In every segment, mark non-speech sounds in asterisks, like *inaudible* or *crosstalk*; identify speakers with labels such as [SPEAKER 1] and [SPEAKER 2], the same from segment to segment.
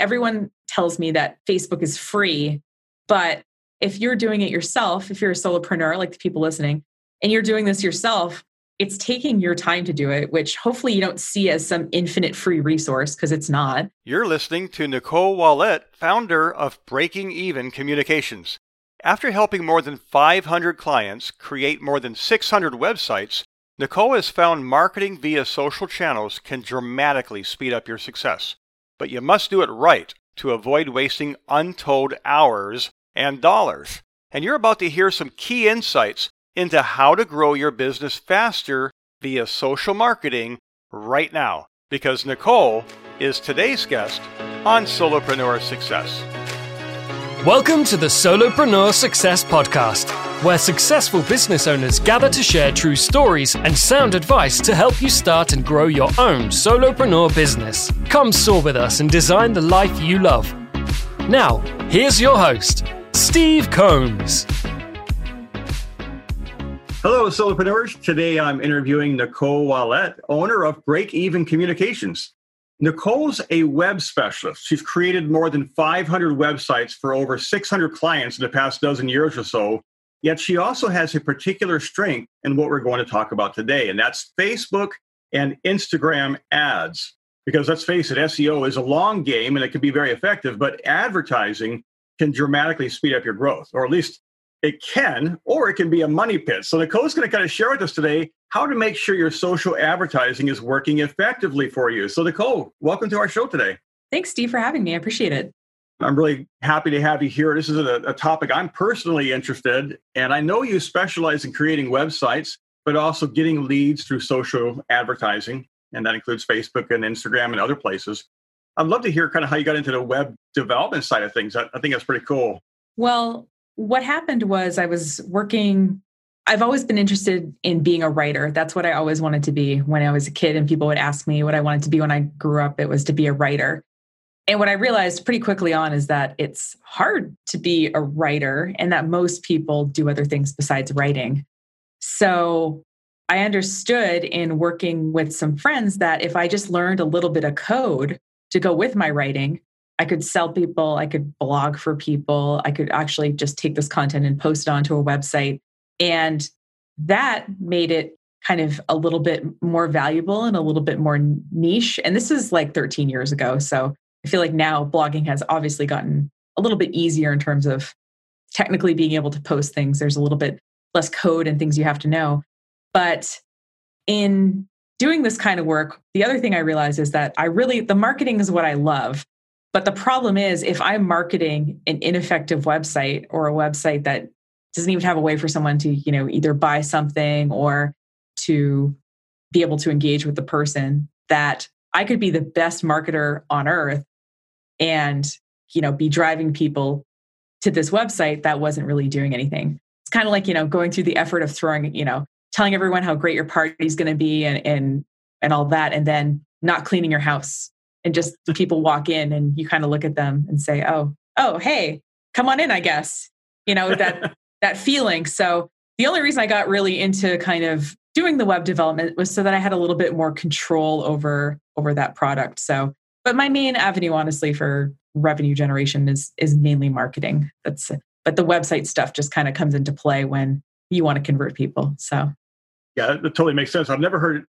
[SPEAKER 1] everyone tells me that Facebook is free, but if you're doing it yourself, if you're a solopreneur, like the people listening, and you're doing this yourself, it's taking your time to do it, which hopefully you don't see as some infinite free resource because it's not.
[SPEAKER 2] You're listening to Nicole Wallet, founder of Breaking Even Communications. After helping more than 500 clients create more than 600 websites, Nicole has found marketing via social channels can dramatically speed up your success. But you must do it right to avoid wasting untold hours and dollars. And you're about to hear some key insights into how to grow your business faster via social marketing right now. Because Nicole is today's guest on Solopreneur Success.
[SPEAKER 3] Welcome to the Solopreneur Success Podcast, where successful business owners gather to share true stories and sound advice to help you start and grow your own solopreneur business. Come soar with us and design the life you love. Now, here's your host, Steve Combs.
[SPEAKER 2] Hello, solopreneurs. Today I'm interviewing Nicole Wallet, owner of Break Even Communications. Nicole's a web specialist. She's created more than 500 websites for over 600 clients in the past dozen years or so. Yet she also has a particular strength in what we're going to talk about today, and that's Facebook and Instagram ads. Because let's face it, SEO is a long game and it can be very effective, but advertising can dramatically speed up your growth, or at least it can, or it can be a money pit. So Nicole's going to kind of share with us today how to make sure your social advertising is working effectively for you. So, Nicole, welcome to our show today.
[SPEAKER 1] Thanks, Steve, for having me. I appreciate it.
[SPEAKER 2] I'm really happy to have you here. This is a, a topic I'm personally interested, and I know you specialize in creating websites, but also getting leads through social advertising, and that includes Facebook and Instagram and other places. I'd love to hear kind of how you got into the web development side of things. I, I think that's pretty cool.
[SPEAKER 1] Well, what happened was I was working I've always been interested in being a writer. That's what I always wanted to be when I was a kid, and people would ask me what I wanted to be when I grew up. It was to be a writer. And what I realized pretty quickly on is that it's hard to be a writer and that most people do other things besides writing. So I understood in working with some friends that if I just learned a little bit of code to go with my writing, I could sell people, I could blog for people, I could actually just take this content and post it onto a website and that made it kind of a little bit more valuable and a little bit more niche. And this is like 13 years ago. So I feel like now blogging has obviously gotten a little bit easier in terms of technically being able to post things. There's a little bit less code and things you have to know. But in doing this kind of work, the other thing I realized is that I really, the marketing is what I love. But the problem is, if I'm marketing an ineffective website or a website that doesn't even have a way for someone to you know either buy something or to be able to engage with the person that i could be the best marketer on earth and you know be driving people to this website that wasn't really doing anything it's kind of like you know going through the effort of throwing you know telling everyone how great your party is going to be and and and all that and then not cleaning your house and just people walk in and you kind of look at them and say oh oh hey come on in i guess you know that *laughs* that feeling. So the only reason I got really into kind of doing the web development was so that I had a little bit more control over over that product. So, but my main avenue, honestly, for revenue generation is is mainly marketing. That's but the website stuff just kind of comes into play when you want to convert people. So,
[SPEAKER 2] yeah, that totally makes sense. I've never heard it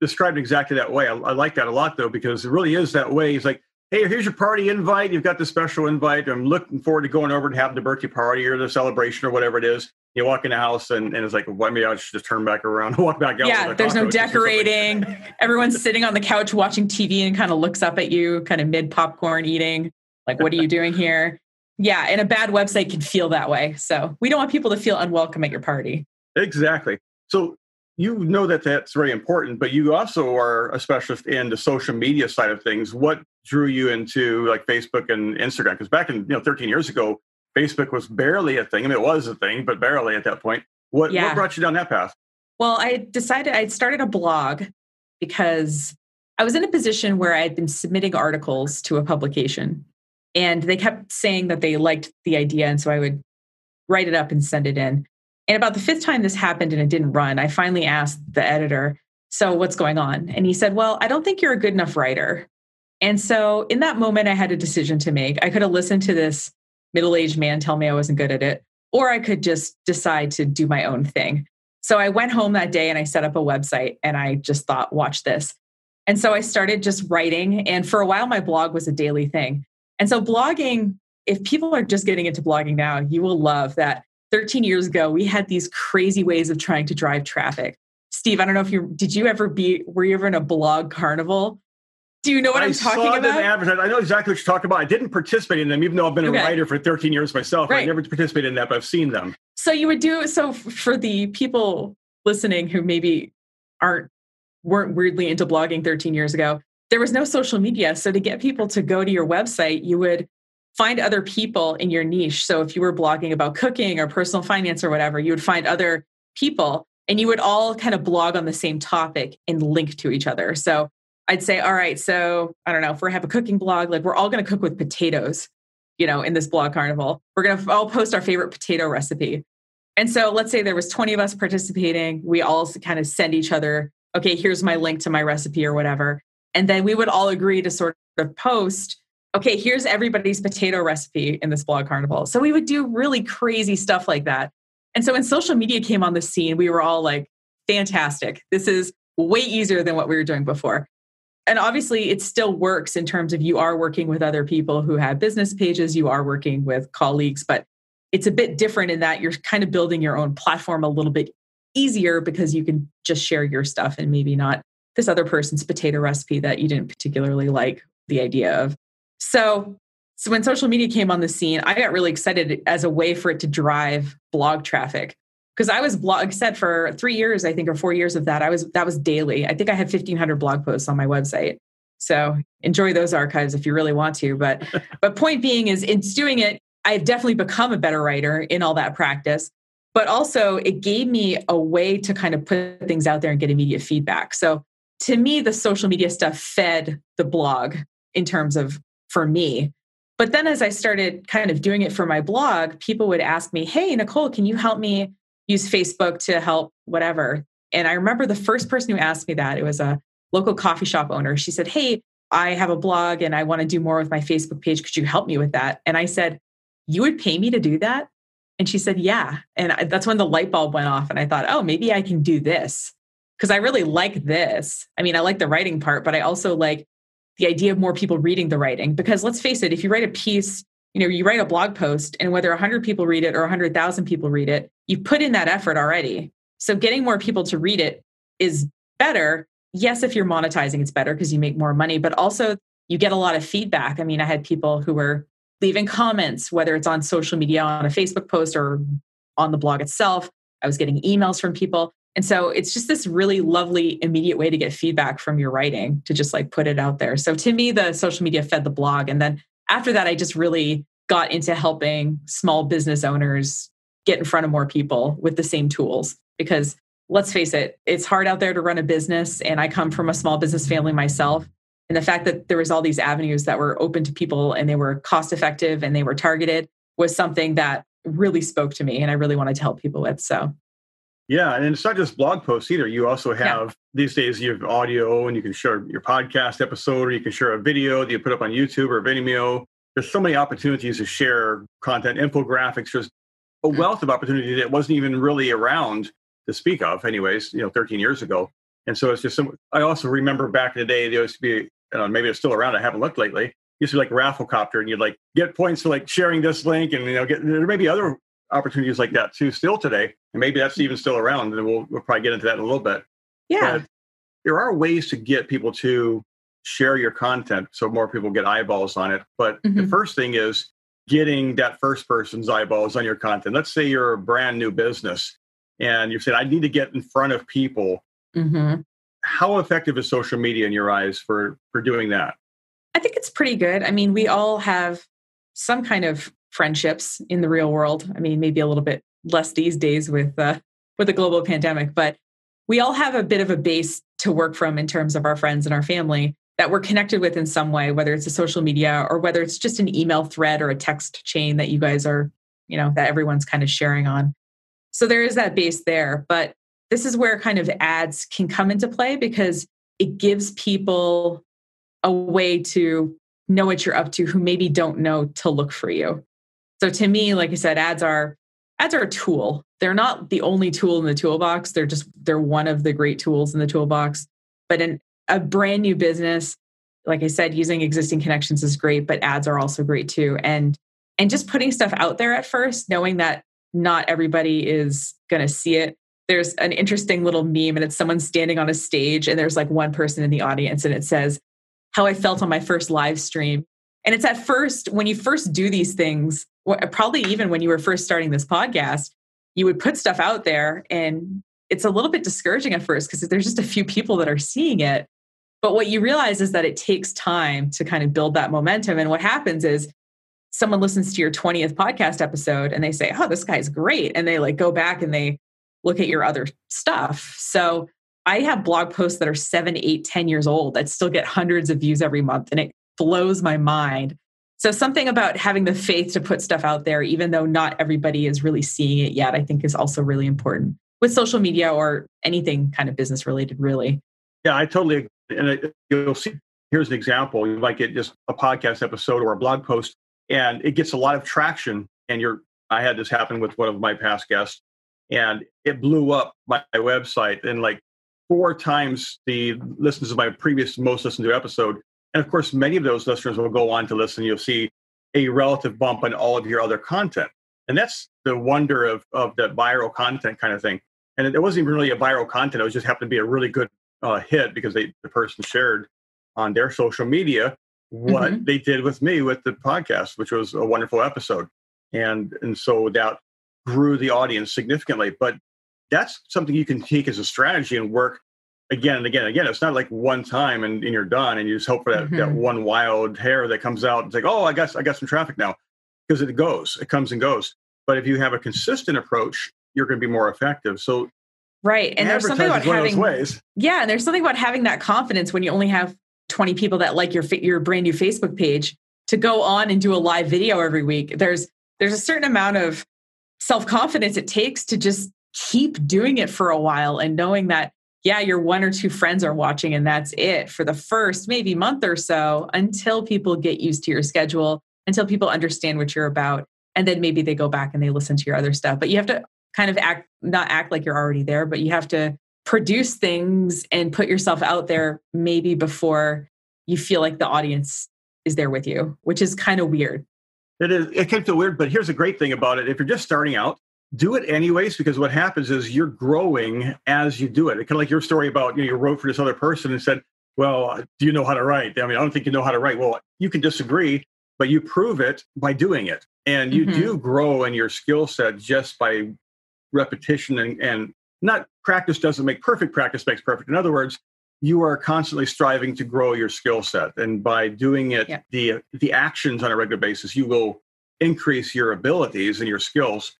[SPEAKER 2] described exactly that way. I, I like that a lot though because it really is that way. It's like hey, here's your party invite. You've got the special invite. I'm looking forward to going over and having the birthday party or the celebration or whatever it is. You walk in the house and, and it's like, well, maybe I should just turn back around and *laughs* walk back out.
[SPEAKER 1] Yeah, there's no *laughs* decorating. *laughs* Everyone's sitting on the couch watching TV and kind of looks up at you, kind of mid popcorn eating. Like, what are you doing here? Yeah, and a bad website can feel that way. So we don't want people to feel unwelcome at your party.
[SPEAKER 2] Exactly. So you know that that's very important, but you also are a specialist in the social media side of things. What drew you into like Facebook and Instagram? Because back in you know 13 years ago, Facebook was barely a thing. I mean, it was a thing, but barely at that point. What yeah. what brought you down that path?
[SPEAKER 1] Well, I decided I started a blog because I was in a position where I had been submitting articles to a publication, and they kept saying that they liked the idea, and so I would write it up and send it in. And about the fifth time this happened and it didn't run, I finally asked the editor, So what's going on? And he said, Well, I don't think you're a good enough writer. And so in that moment, I had a decision to make. I could have listened to this middle aged man tell me I wasn't good at it, or I could just decide to do my own thing. So I went home that day and I set up a website and I just thought, watch this. And so I started just writing. And for a while, my blog was a daily thing. And so blogging, if people are just getting into blogging now, you will love that 13 years ago, we had these crazy ways of trying to drive traffic. Steve, I don't know if you did you ever be were you ever in a blog carnival? Do you know what I am talking saw about?
[SPEAKER 2] Them I know exactly what you're talking about. I didn't participate in them, even though I've been okay. a writer for 13 years myself. Right. I never participated in that, but I've seen them.
[SPEAKER 1] So you would do so for the people listening who maybe aren't weren't weirdly into blogging 13 years ago. There was no social media, so to get people to go to your website, you would find other people in your niche. So if you were blogging about cooking or personal finance or whatever, you would find other people and you would all kind of blog on the same topic and link to each other. So I'd say, all right, so I don't know, if we have a cooking blog, like we're all going to cook with potatoes, you know, in this blog carnival. We're going to all post our favorite potato recipe. And so let's say there was 20 of us participating. We all kind of send each other, okay, here's my link to my recipe or whatever. And then we would all agree to sort of post okay, here's everybody's potato recipe in this blog carnival. So we would do really crazy stuff like that. And so when social media came on the scene, we were all like, fantastic. This is way easier than what we were doing before. And obviously, it still works in terms of you are working with other people who have business pages, you are working with colleagues, but it's a bit different in that you're kind of building your own platform a little bit easier because you can just share your stuff and maybe not this other person's potato recipe that you didn't particularly like the idea of. So, so when social media came on the scene, I got really excited as a way for it to drive blog traffic. Because I was blog said for three years, I think, or four years of that, I was that was daily. I think I had 1500 blog posts on my website. So enjoy those archives if you really want to. But *laughs* but point being is it's doing it, I've definitely become a better writer in all that practice. But also it gave me a way to kind of put things out there and get immediate feedback. So to me, the social media stuff fed the blog in terms of for me. But then as I started kind of doing it for my blog, people would ask me, Hey, Nicole, can you help me use Facebook to help whatever? And I remember the first person who asked me that, it was a local coffee shop owner. She said, Hey, I have a blog and I want to do more with my Facebook page. Could you help me with that? And I said, You would pay me to do that? And she said, Yeah. And I, that's when the light bulb went off. And I thought, Oh, maybe I can do this because I really like this. I mean, I like the writing part, but I also like the idea of more people reading the writing. Because let's face it, if you write a piece, you know, you write a blog post and whether 100 people read it or 100,000 people read it, you put in that effort already. So getting more people to read it is better. Yes, if you're monetizing, it's better because you make more money, but also you get a lot of feedback. I mean, I had people who were leaving comments, whether it's on social media, on a Facebook post, or on the blog itself. I was getting emails from people. And so it's just this really lovely immediate way to get feedback from your writing to just like put it out there. So to me, the social media fed the blog. And then after that, I just really got into helping small business owners get in front of more people with the same tools. Because let's face it, it's hard out there to run a business. And I come from a small business family myself. And the fact that there was all these avenues that were open to people and they were cost effective and they were targeted was something that really spoke to me and I really wanted to help people with. So
[SPEAKER 2] yeah, and it's not just blog posts either. You also have yeah. these days you have audio and you can share your podcast episode or you can share a video that you put up on YouTube or Vimeo. There's so many opportunities to share content, infographics, just a wealth of opportunity that wasn't even really around to speak of, anyways, you know, 13 years ago. And so it's just some, I also remember back in the day, there used to be, you know, maybe it's still around. I haven't looked lately. Used to be like Rafflecopter and you'd like get points for like sharing this link and, you know, get, there may be other opportunities like that too still today. And maybe that's even still around. And we'll, we'll probably get into that in a little bit.
[SPEAKER 1] Yeah. But
[SPEAKER 2] there are ways to get people to share your content so more people get eyeballs on it. But mm-hmm. the first thing is getting that first person's eyeballs on your content. Let's say you're a brand new business and you said, I need to get in front of people. Mm-hmm. How effective is social media in your eyes for for doing that?
[SPEAKER 1] I think it's pretty good. I mean, we all have some kind of friendships in the real world. I mean, maybe a little bit less these days with uh, with the global pandemic, but we all have a bit of a base to work from in terms of our friends and our family that we're connected with in some way, whether it's a social media or whether it's just an email thread or a text chain that you guys are, you know, that everyone's kind of sharing on. So there is that base there, but this is where kind of ads can come into play because it gives people a way to know what you're up to who maybe don't know to look for you. So to me, like I said, ads are ads are a tool. They're not the only tool in the toolbox. They're just they're one of the great tools in the toolbox. But in a brand new business, like I said, using existing connections is great, but ads are also great too. And and just putting stuff out there at first, knowing that not everybody is going to see it. There's an interesting little meme, and it's someone standing on a stage, and there's like one person in the audience, and it says, How I felt on my first live stream. And it's at first, when you first do these things, probably even when you were first starting this podcast, you would put stuff out there, and it's a little bit discouraging at first because there's just a few people that are seeing it. But what you realize is that it takes time to kind of build that momentum. And what happens is someone listens to your 20th podcast episode and they say, Oh, this guy's great. And they like go back and they look at your other stuff. So I have blog posts that are seven, eight, ten years old that still get hundreds of views every month. And it blows my mind. So something about having the faith to put stuff out there, even though not everybody is really seeing it yet, I think is also really important with social media or anything kind of business related, really.
[SPEAKER 2] Yeah, I totally agree and you'll see here's an example you might get just a podcast episode or a blog post and it gets a lot of traction and you're i had this happen with one of my past guests and it blew up my, my website and like four times the listens of my previous most listened to episode. And of course many of those listeners will go on to listen you'll see a relative bump on all of your other content. And that's the wonder of of that viral content kind of thing. And it, it wasn't even really a viral content it was just happened to be a really good uh, hit because they the person shared on their social media what mm-hmm. they did with me with the podcast, which was a wonderful episode, and and so that grew the audience significantly. But that's something you can take as a strategy and work again and again and again. It's not like one time and, and you're done and you just hope for that, mm-hmm. that one wild hair that comes out. It's like, oh, I guess I got some traffic now because it goes, it comes and goes. But if you have a consistent approach, you're going to be more effective. So
[SPEAKER 1] Right. And there's something about having ways. Yeah, and there's something about having that confidence when you only have 20 people that like your your brand new Facebook page to go on and do a live video every week. There's there's a certain amount of self-confidence it takes to just keep doing it for a while and knowing that yeah, your one or two friends are watching and that's it for the first maybe month or so until people get used to your schedule, until people understand what you're about and then maybe they go back and they listen to your other stuff. But you have to kind of act not act like you're already there but you have to produce things and put yourself out there maybe before you feel like the audience is there with you which is kind of weird.
[SPEAKER 2] It is it can feel weird but here's a great thing about it. If you're just starting out do it anyways because what happens is you're growing as you do it. Kind of like your story about you know you wrote for this other person and said well do you know how to write? I mean i don't think you know how to write. Well you can disagree but you prove it by doing it. And you mm-hmm. do grow in your skill set just by repetition and, and not practice doesn't make perfect, practice makes perfect. In other words, you are constantly striving to grow your skill set. And by doing it, yeah. the, the actions on a regular basis, you will increase your abilities and your skills.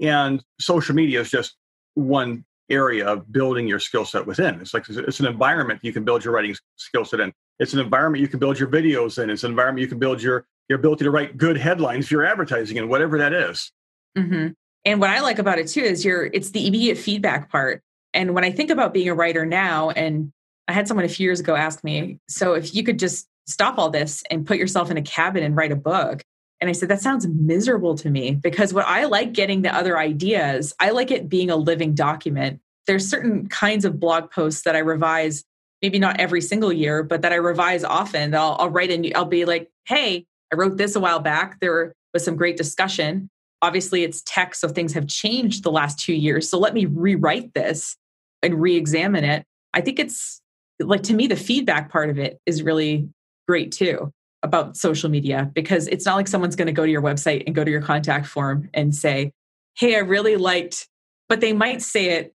[SPEAKER 2] And social media is just one area of building your skill set within. It's like it's an environment you can build your writing skill set in. It's an environment you can build your videos in. It's an environment you can build your your ability to write good headlines for your advertising and whatever that is.
[SPEAKER 1] Mm-hmm. And what I like about it too is you're it's the immediate feedback part. And when I think about being a writer now, and I had someone a few years ago ask me, so if you could just stop all this and put yourself in a cabin and write a book. And I said, that sounds miserable to me because what I like getting the other ideas, I like it being a living document. There's certain kinds of blog posts that I revise, maybe not every single year, but that I revise often. I'll, I'll write and I'll be like, hey, I wrote this a while back. There was some great discussion obviously it's tech so things have changed the last two years. So let me rewrite this and re-examine it. I think it's like to me the feedback part of it is really great too about social media because it's not like someone's going to go to your website and go to your contact form and say hey i really liked but they might say it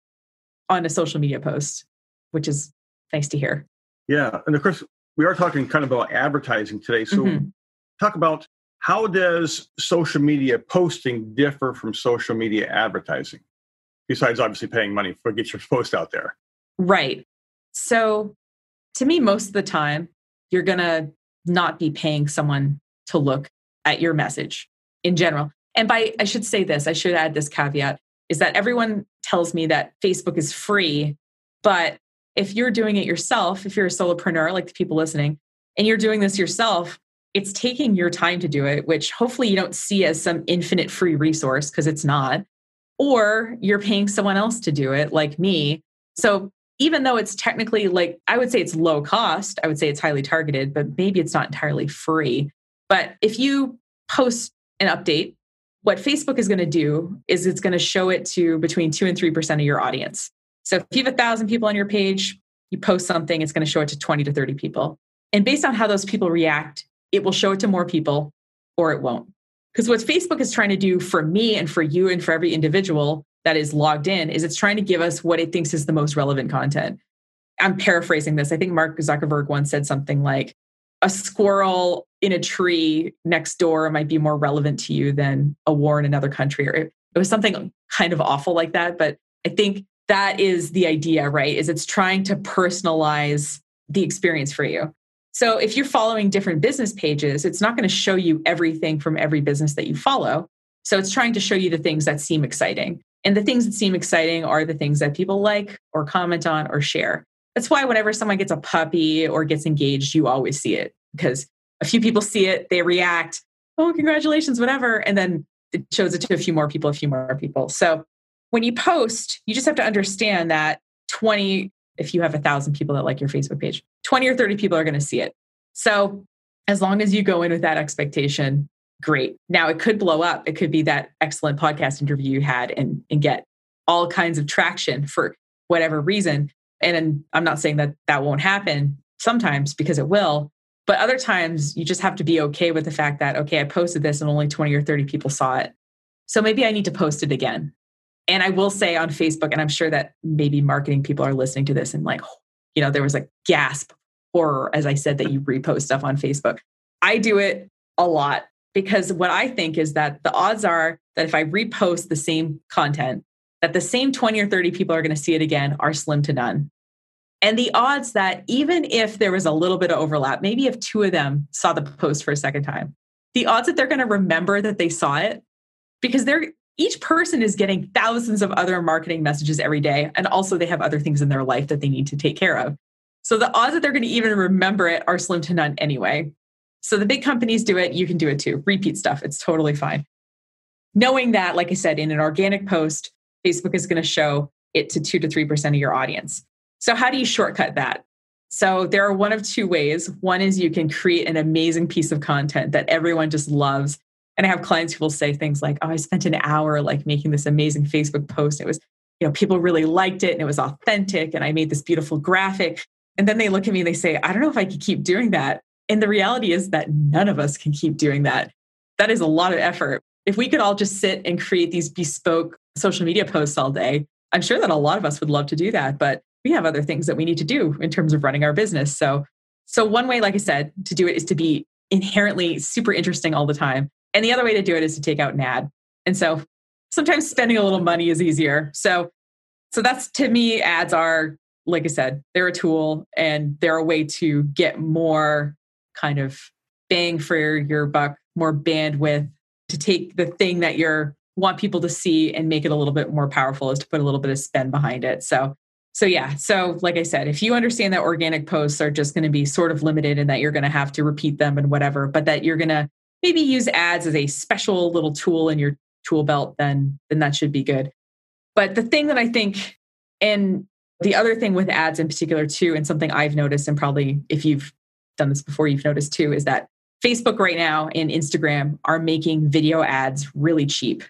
[SPEAKER 1] on a social media post which is nice to hear.
[SPEAKER 2] Yeah and of course we are talking kind of about advertising today so mm-hmm. talk about how does social media posting differ from social media advertising? Besides obviously paying money for get your post out there.
[SPEAKER 1] Right. So to me, most of the time, you're gonna not be paying someone to look at your message in general. And by I should say this, I should add this caveat is that everyone tells me that Facebook is free, but if you're doing it yourself, if you're a solopreneur, like the people listening, and you're doing this yourself, it's taking your time to do it, which hopefully you don't see as some infinite free resource because it's not. Or you're paying someone else to do it, like me. So even though it's technically like, I would say it's low cost, I would say it's highly targeted, but maybe it's not entirely free. But if you post an update, what Facebook is going to do is it's going to show it to between two and 3% of your audience. So if you have a thousand people on your page, you post something, it's going to show it to 20 to 30 people. And based on how those people react, it will show it to more people or it won't. Because what Facebook is trying to do for me and for you and for every individual that is logged in is it's trying to give us what it thinks is the most relevant content. I'm paraphrasing this. I think Mark Zuckerberg once said something like, a squirrel in a tree next door might be more relevant to you than a war in another country. Or it, it was something kind of awful like that. But I think that is the idea, right? Is it's trying to personalize the experience for you. So if you're following different business pages, it's not going to show you everything from every business that you follow. So it's trying to show you the things that seem exciting. And the things that seem exciting are the things that people like or comment on or share. That's why whenever someone gets a puppy or gets engaged, you always see it because a few people see it, they react, oh, congratulations, whatever. And then it shows it to a few more people, a few more people. So when you post, you just have to understand that 20, if you have a thousand people that like your Facebook page, 20 or 30 people are going to see it. So as long as you go in with that expectation, great. Now it could blow up. It could be that excellent podcast interview you had and, and get all kinds of traction for whatever reason. And I'm not saying that that won't happen sometimes because it will, but other times you just have to be okay with the fact that, okay, I posted this and only 20 or 30 people saw it. So maybe I need to post it again. And I will say on Facebook, and I'm sure that maybe marketing people are listening to this and like, you know, there was a gasp horror as I said that you repost stuff on Facebook. I do it a lot because what I think is that the odds are that if I repost the same content, that the same 20 or 30 people are going to see it again are slim to none. And the odds that even if there was a little bit of overlap, maybe if two of them saw the post for a second time, the odds that they're going to remember that they saw it because they're each person is getting thousands of other marketing messages every day and also they have other things in their life that they need to take care of. So the odds that they're going to even remember it are slim to none anyway. So the big companies do it, you can do it too. Repeat stuff, it's totally fine. Knowing that, like I said, in an organic post, Facebook is going to show it to 2 to 3% of your audience. So, how do you shortcut that? So, there are one of two ways. One is you can create an amazing piece of content that everyone just loves. And I have clients who will say things like, Oh, I spent an hour like making this amazing Facebook post. It was, you know, people really liked it and it was authentic. And I made this beautiful graphic. And then they look at me and they say, I don't know if I could keep doing that. And the reality is that none of us can keep doing that. That is a lot of effort. If we could all just sit and create these bespoke social media posts all day, I'm sure that a lot of us would love to do that. But we have other things that we need to do in terms of running our business. So, so one way, like I said, to do it is to be inherently super interesting all the time. And the other way to do it is to take out an ad. And so sometimes spending a little money is easier. So, so that's to me, ads are, like I said, they're a tool and they're a way to get more kind of bang for your buck, more bandwidth to take the thing that you're want people to see and make it a little bit more powerful is to put a little bit of spend behind it. So so yeah so like i said if you understand that organic posts are just going to be sort of limited and that you're going to have to repeat them and whatever but that you're going to maybe use ads as a special little tool in your tool belt then then that should be good but the thing that i think and the other thing with ads in particular too and something i've noticed and probably if you've done this before you've noticed too is that facebook right now and instagram are making video ads really cheap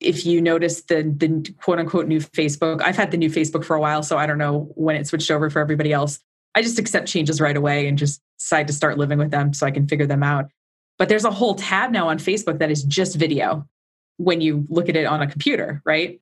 [SPEAKER 1] if you notice the the quote unquote new Facebook, I've had the new Facebook for a while, so I don't know when it switched over for everybody else. I just accept changes right away and just decide to start living with them so I can figure them out. But there's a whole tab now on Facebook that is just video when you look at it on a computer, right?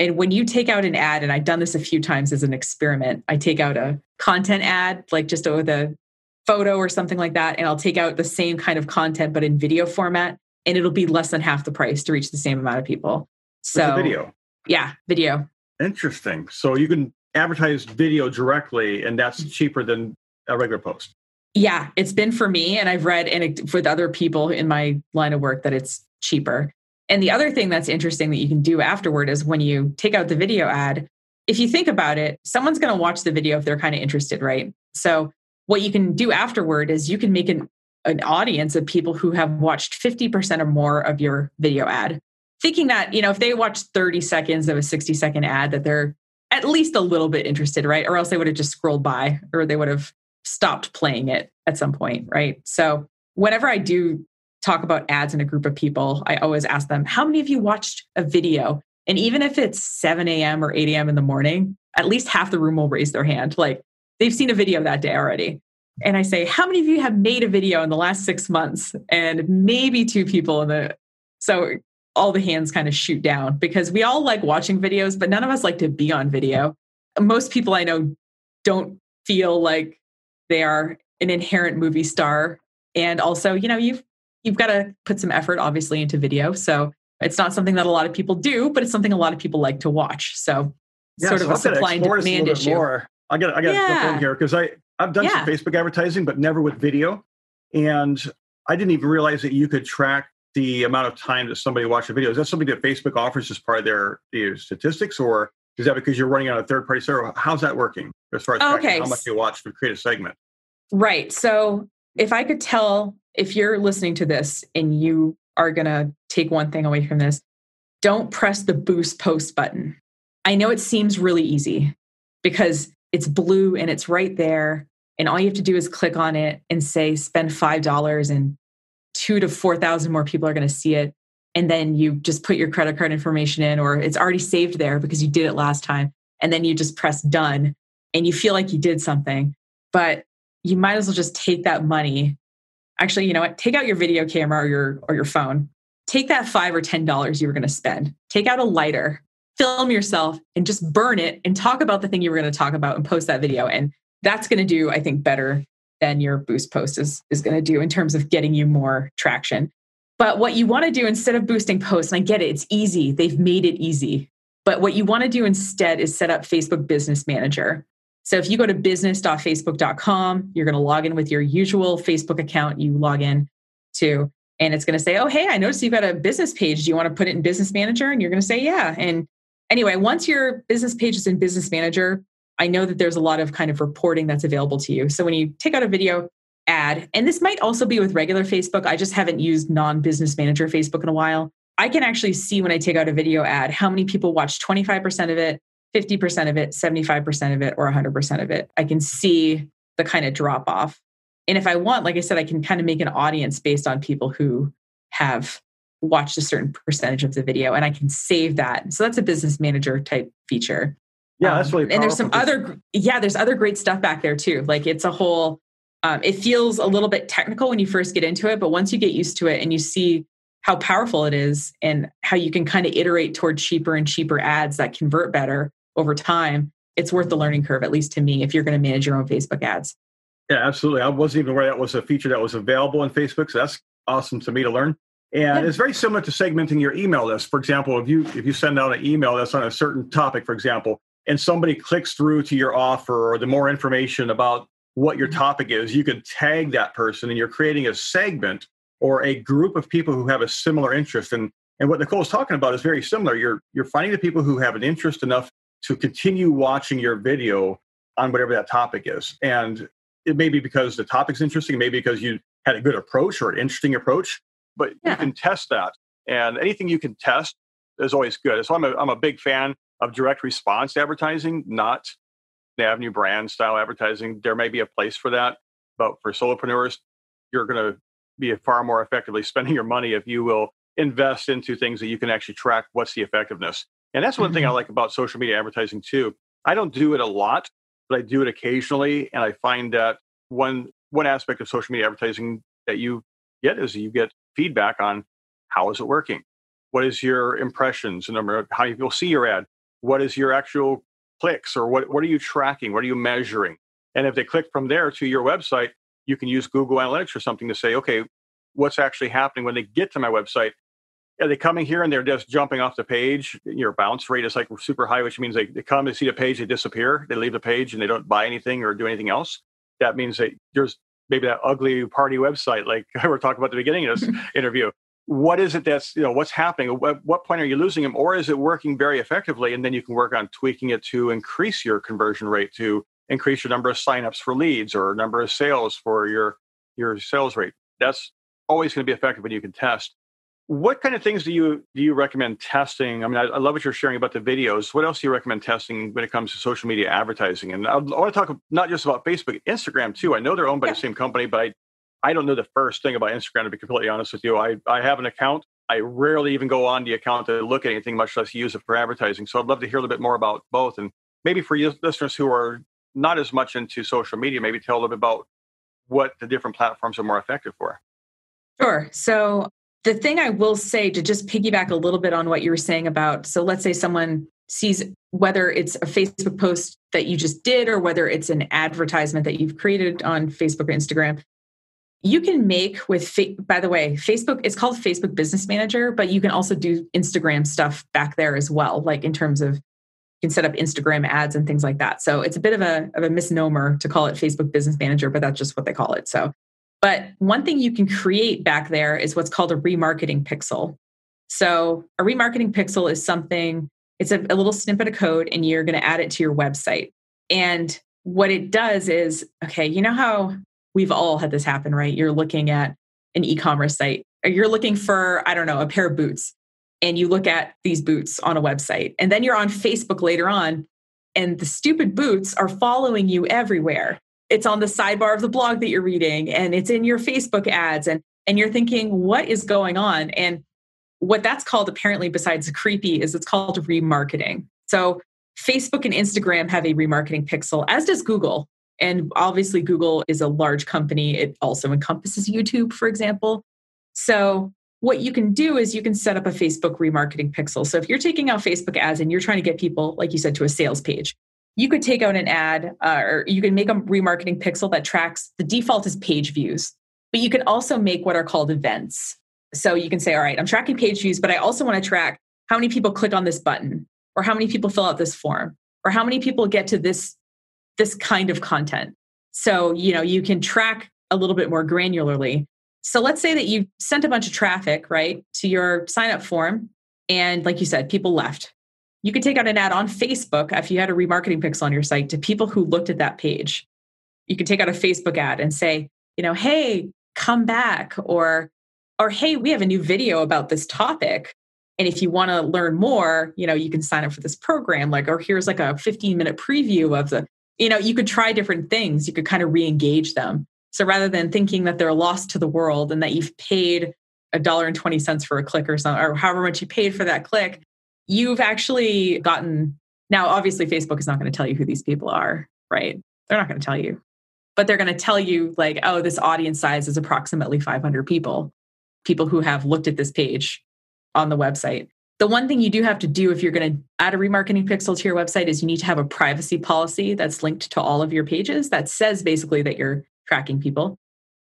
[SPEAKER 1] And when you take out an ad, and I've done this a few times as an experiment, I take out a content ad, like just with a photo or something like that, and I'll take out the same kind of content but in video format and it'll be less than half the price to reach the same amount of people. So
[SPEAKER 2] video.
[SPEAKER 1] Yeah, video.
[SPEAKER 2] Interesting. So you can advertise video directly and that's cheaper than a regular post.
[SPEAKER 1] Yeah, it's been for me and I've read and with other people in my line of work that it's cheaper. And the other thing that's interesting that you can do afterward is when you take out the video ad, if you think about it, someone's going to watch the video if they're kind of interested, right? So what you can do afterward is you can make an, an audience of people who have watched 50% or more of your video ad thinking that you know if they watch 30 seconds of a 60 second ad that they're at least a little bit interested right or else they would have just scrolled by or they would have stopped playing it at some point right? So whenever i do talk about ads in a group of people i always ask them how many of you watched a video? And even if it's 7 a.m or 8 a.m in the morning at least half the room will raise their hand like they've seen a video that day already. And i say how many of you have made a video in the last six months? And maybe two people in the so all the hands kind of shoot down because we all like watching videos, but none of us like to be on video. Most people I know don't feel like they are an inherent movie star. And also, you know, you've you've got to put some effort obviously into video. So it's not something that a lot of people do, but it's something a lot of people like to watch. So
[SPEAKER 2] yeah,
[SPEAKER 1] sort
[SPEAKER 2] so
[SPEAKER 1] of a supply and demand issue.
[SPEAKER 2] More. I got I got yeah. jump in here because I I've done yeah. some Facebook advertising, but never with video. And I didn't even realize that you could track the amount of time that somebody watched a video? Is that something that Facebook offers as part of their statistics, or is that because you're running on a third party server? How's that working as far as okay. how much you watch to create a segment?
[SPEAKER 1] Right. So if I could tell, if you're listening to this and you are going to take one thing away from this, don't press the boost post button. I know it seems really easy because it's blue and it's right there. And all you have to do is click on it and say, spend $5 and two to 4,000 more people are going to see it. And then you just put your credit card information in, or it's already saved there because you did it last time. And then you just press done and you feel like you did something. But you might as well just take that money. Actually, you know what? Take out your video camera or your or your phone. Take that five or ten dollars you were going to spend. Take out a lighter, film yourself, and just burn it and talk about the thing you were going to talk about and post that video. And that's going to do, I think, better than your boost post is, is going to do in terms of getting you more traction. But what you want to do instead of boosting posts, and I get it, it's easy. They've made it easy. But what you want to do instead is set up Facebook Business Manager. So if you go to business.facebook.com, you're going to log in with your usual Facebook account you log in to, and it's going to say, Oh, hey, I noticed you've got a business page. Do you want to put it in Business Manager? And you're going to say, Yeah. And anyway, once your business page is in Business Manager, I know that there's a lot of kind of reporting that's available to you. So when you take out a video ad, and this might also be with regular Facebook, I just haven't used non business manager Facebook in a while. I can actually see when I take out a video ad how many people watch 25% of it, 50% of it, 75% of it, or 100% of it. I can see the kind of drop off. And if I want, like I said, I can kind of make an audience based on people who have watched a certain percentage of the video and I can save that. So that's a business manager type feature.
[SPEAKER 2] Yeah, that's really
[SPEAKER 1] um, and there's some other yeah, there's other great stuff back there too. Like it's a whole um, it feels a little bit technical when you first get into it, but once you get used to it and you see how powerful it is and how you can kind of iterate toward cheaper and cheaper ads that convert better over time, it's worth the learning curve, at least to me, if you're going to manage your own Facebook ads.
[SPEAKER 2] Yeah, absolutely. I wasn't even aware that was a feature that was available in Facebook. So that's awesome to me to learn. And yeah. it's very similar to segmenting your email list. For example, if you if you send out an email that's on a certain topic, for example, and somebody clicks through to your offer or the more information about what your mm-hmm. topic is, you can tag that person and you're creating a segment or a group of people who have a similar interest. And, and what Nicole's talking about is very similar. You're, you're finding the people who have an interest enough to continue watching your video on whatever that topic is. And it may be because the topic's interesting, maybe because you had a good approach or an interesting approach, but yeah. you can test that. And anything you can test is always good. So I'm a, I'm a big fan of direct response advertising, not the Avenue brand style advertising. There may be a place for that, but for solopreneurs, you're going to be far more effectively spending your money if you will invest into things that you can actually track what's the effectiveness. And that's one mm-hmm. thing I mm-hmm. like about social media advertising too. I don't do it a lot, but I do it occasionally. And I find that one one aspect of social media advertising that you get is you get feedback on how is it working? What is your impressions? The number of how people see your ad? what is your actual clicks or what, what are you tracking? What are you measuring? And if they click from there to your website, you can use Google Analytics or something to say, okay, what's actually happening when they get to my website? Are they coming here and they're just jumping off the page? Your bounce rate is like super high, which means they, they come, they see the page, they disappear, they leave the page and they don't buy anything or do anything else. That means that there's maybe that ugly party website, like *laughs* we were talking about at the beginning of this *laughs* interview what is it that's you know what's happening at what point are you losing them or is it working very effectively and then you can work on tweaking it to increase your conversion rate to increase your number of signups for leads or number of sales for your your sales rate. That's always going to be effective when you can test. What kind of things do you do you recommend testing? I mean, I, I, love what you're sharing about the videos. What else do you recommend testing when it comes to social media advertising? And I, I want to talk not just about Facebook, Instagram too. I know they're owned by yeah. the same company, but I, I don't know the first thing about Instagram to be completely honest with you. I, I have an account. I rarely even go on the account to look at anything, much less use it for advertising. So I'd love to hear a little bit more about both. And maybe for you listeners who are not as much into social media, maybe tell a little bit about what the different platforms are more effective for.
[SPEAKER 1] Sure. So the thing I will say to just piggyback a little bit on what you were saying about so let's say someone sees whether it's a Facebook post that you just did or whether it's an advertisement that you've created on Facebook or Instagram. You can make with, by the way, Facebook, it's called Facebook Business Manager, but you can also do Instagram stuff back there as well, like in terms of you can set up Instagram ads and things like that. So it's a bit of a, of a misnomer to call it Facebook Business Manager, but that's just what they call it. So but one thing you can create back there is what's called a remarketing pixel. So a remarketing pixel is something, it's a, a little snippet of code and you're going to add it to your website. And what it does is, okay, you know how we've all had this happen, right? You're looking at an e-commerce site or you're looking for, I don't know, a pair of boots and you look at these boots on a website and then you're on Facebook later on and the stupid boots are following you everywhere it's on the sidebar of the blog that you're reading and it's in your Facebook ads and and you're thinking what is going on and what that's called apparently besides creepy is it's called remarketing. So Facebook and Instagram have a remarketing pixel as does Google. And obviously Google is a large company. It also encompasses YouTube for example. So what you can do is you can set up a Facebook remarketing pixel. So if you're taking out Facebook ads and you're trying to get people like you said to a sales page, you could take out an ad uh, or you can make a remarketing pixel that tracks the default is page views but you can also make what are called events so you can say all right i'm tracking page views but i also want to track how many people click on this button or how many people fill out this form or how many people get to this this kind of content so you know you can track a little bit more granularly so let's say that you sent a bunch of traffic right to your sign up form and like you said people left you could take out an ad on Facebook if you had a remarketing pixel on your site to people who looked at that page. You could take out a Facebook ad and say, you know, hey, come back or or hey, we have a new video about this topic. And if you want to learn more, you know, you can sign up for this program. Like, or here's like a 15 minute preview of the, you know, you could try different things. You could kind of re-engage them. So rather than thinking that they're lost to the world and that you've paid a dollar and 20 cents for a click or something, or however much you paid for that click, you've actually gotten now obviously facebook is not going to tell you who these people are right they're not going to tell you but they're going to tell you like oh this audience size is approximately 500 people people who have looked at this page on the website the one thing you do have to do if you're going to add a remarketing pixel to your website is you need to have a privacy policy that's linked to all of your pages that says basically that you're tracking people.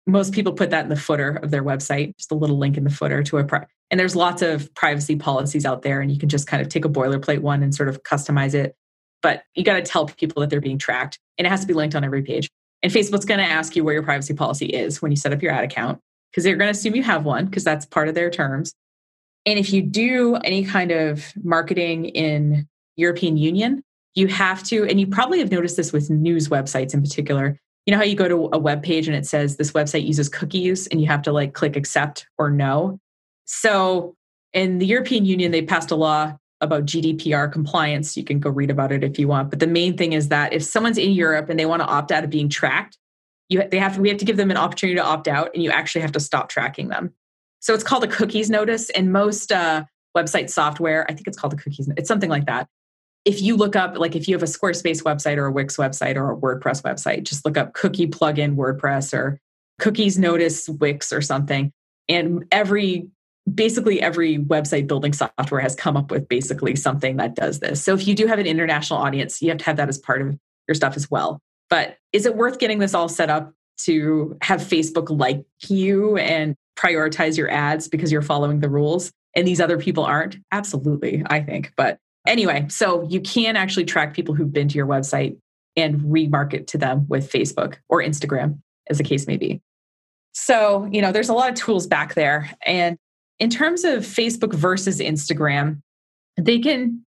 [SPEAKER 1] Most people put that in the footer of their website just a little link in the footer to a pri- and there's lots of privacy policies out there and you can just kind of take a boilerplate one and sort of customize it but you got to tell people that they're being tracked and it has to be linked on every page. And facebook's going to ask you where your privacy policy is when you set up your ad account because they're going to assume you have one because that's part of their terms and if you do any kind of marketing in european union you have to and you probably have noticed this with news websites in particular you know how you go to a web page and it says this website uses cookies and you have to like click accept or no so in the European Union, they passed a law about GDPR compliance. You can go read about it if you want. But the main thing is that if someone's in Europe and they want to opt out of being tracked, you they have we have to give them an opportunity to opt out, and you actually have to stop tracking them. So it's called a cookies notice. And most uh, website software, I think it's called a cookies. It's something like that. If you look up, like if you have a Squarespace website or a Wix website or a WordPress website, just look up cookie plugin WordPress or cookies notice Wix or something. And every basically every website building software has come up with basically something that does this. So if you do have an international audience, you have to have that as part of your stuff as well. But is it worth getting this all set up to have Facebook like you and prioritize your ads because you're following the rules and these other people aren't? Absolutely, I think. But anyway, so you can actually track people who've been to your website and remarket to them with Facebook or Instagram, as the case may be. So, you know, there's a lot of tools back there. And in terms of Facebook versus Instagram, they can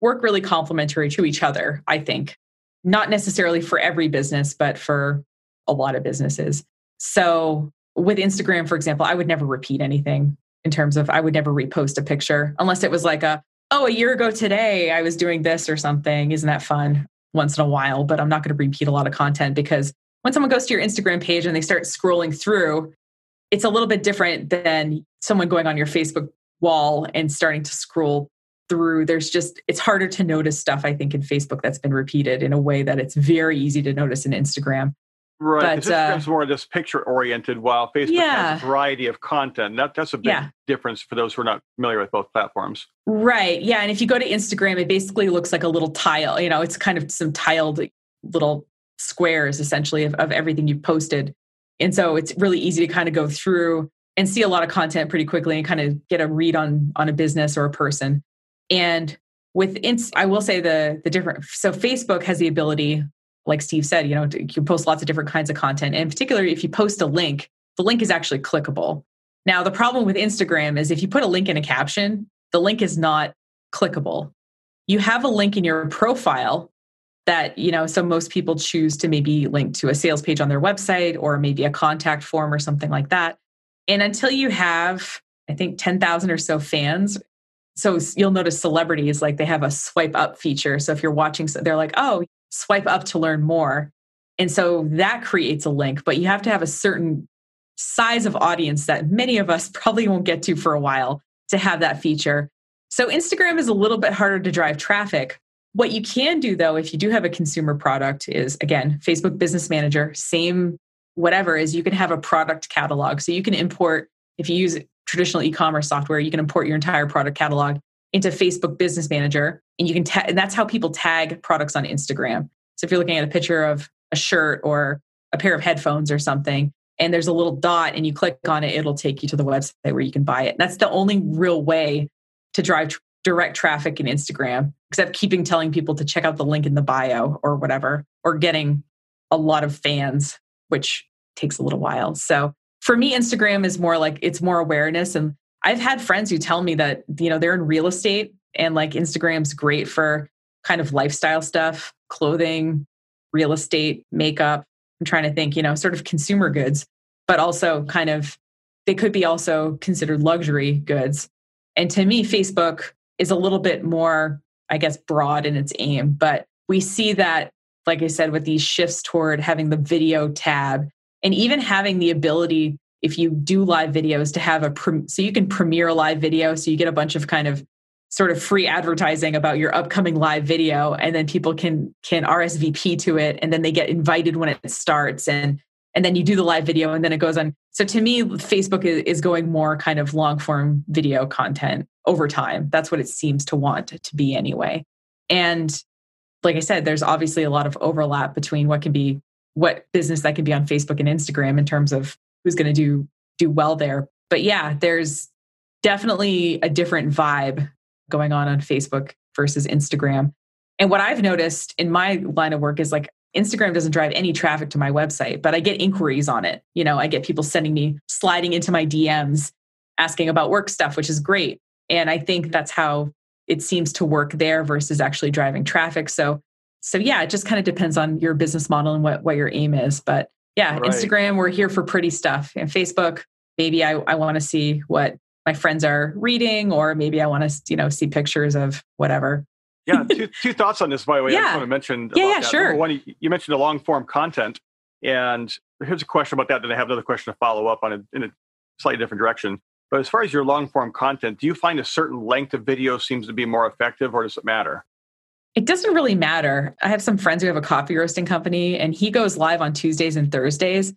[SPEAKER 1] work really complementary to each other, I think. not necessarily for every business, but for a lot of businesses. So with Instagram, for example, I would never repeat anything in terms of I would never repost a picture unless it was like a, oh, a year ago today I was doing this or something. Isn't that fun? Once in a while, but I'm not going to repeat a lot of content because when someone goes to your Instagram page and they start scrolling through, it's a little bit different than someone going on your Facebook wall and starting to scroll through. There's just, it's harder to notice stuff, I think, in Facebook that's been repeated in a way that it's very easy to notice in Instagram.
[SPEAKER 2] Right. But, Instagram's uh, more just picture oriented, while Facebook yeah. has a variety of content. That, that's a big yeah. difference for those who are not familiar with both platforms.
[SPEAKER 1] Right. Yeah. And if you go to Instagram, it basically looks like a little tile. You know, it's kind of some tiled little squares essentially of, of everything you've posted. And so it's really easy to kind of go through and see a lot of content pretty quickly and kind of get a read on on a business or a person. And with ins- I will say the the different so Facebook has the ability like Steve said, you know, you post lots of different kinds of content. And particularly if you post a link, the link is actually clickable. Now, the problem with Instagram is if you put a link in a caption, the link is not clickable. You have a link in your profile that, you know, so most people choose to maybe link to a sales page on their website or maybe a contact form or something like that. And until you have, I think, 10,000 or so fans, so you'll notice celebrities like they have a swipe up feature. So if you're watching, they're like, oh, swipe up to learn more. And so that creates a link, but you have to have a certain size of audience that many of us *laughs* probably won't get to for a while to have that feature. So Instagram is a little bit harder to drive traffic. What you can do though, if you do have a consumer product, is again, Facebook Business Manager, same whatever, is you can have a product catalog. So you can import, if you use traditional e commerce software, you can import your entire product catalog into Facebook Business Manager, and you can ta- and that's how people tag products on Instagram. So if you're looking at a picture of a shirt or a pair of headphones or something, and there's a little dot, and you click on it, it'll take you to the website where you can buy it. That's the only real way to drive tr- direct traffic in Instagram, except keeping telling people to check out the link in the bio or whatever, or getting a lot of fans, which takes a little while. So for me, Instagram is more like it's more awareness and I've had friends who tell me that, you know, they're in real estate and like Instagram's great for kind of lifestyle stuff, clothing, real estate, makeup. I'm trying to think, you know, sort of consumer goods, but also kind of, they could be also considered luxury goods. And to me, Facebook is a little bit more, I guess, broad in its aim. But we see that, like I said, with these shifts toward having the video tab and even having the ability if you do live videos to have a so you can premiere a live video so you get a bunch of kind of sort of free advertising about your upcoming live video and then people can can RSVP to it and then they get invited when it starts and and then you do the live video and then it goes on. So to me Facebook is, is going more kind of long form video content over time. That's what it seems to want to be anyway. And like I said there's obviously a lot of overlap between what can be what business that can be on Facebook and Instagram in terms of who's going to do do well there. But yeah, there's definitely a different vibe going on on Facebook versus Instagram. And what I've noticed in my line of work is like Instagram doesn't drive any traffic to my website, but I get inquiries on it. You know, I get people sending me sliding into my DMs asking about work stuff, which is great. And I think that's how it seems to work there versus actually driving traffic. So so yeah, it just kind of depends on your business model and what what your aim is, but yeah, right. Instagram, we're here for pretty stuff. And Facebook, maybe I, I want to see what my friends are reading, or maybe I want to, you know, see pictures of whatever.
[SPEAKER 2] yeah, *laughs* two, two thoughts on this, by the way. Yeah. I just want to mention.
[SPEAKER 1] Yeah, yeah, that. sure.
[SPEAKER 2] Number one, you mentioned the long form content. And here's a question about that. Then I have another question to follow up on it in a slightly different direction. But as far as your long form content, do you find a certain length of video seems to be more effective, or does it matter?
[SPEAKER 1] It doesn't really matter. I have some friends who have a coffee roasting company, and he goes live on Tuesdays and Thursdays.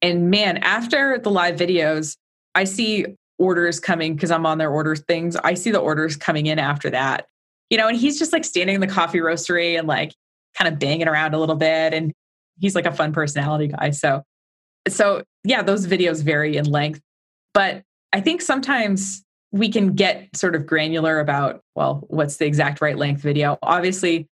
[SPEAKER 1] And man, after the live videos, I see orders coming because I'm on their order things. I see the orders coming in after that, you know, and he's just like standing in the coffee roastery and like kind of banging around a little bit. And he's like a fun personality guy. So, so yeah, those videos vary in length. But I think sometimes we can get sort of granular about, well, what's the exact right length video. Obviously,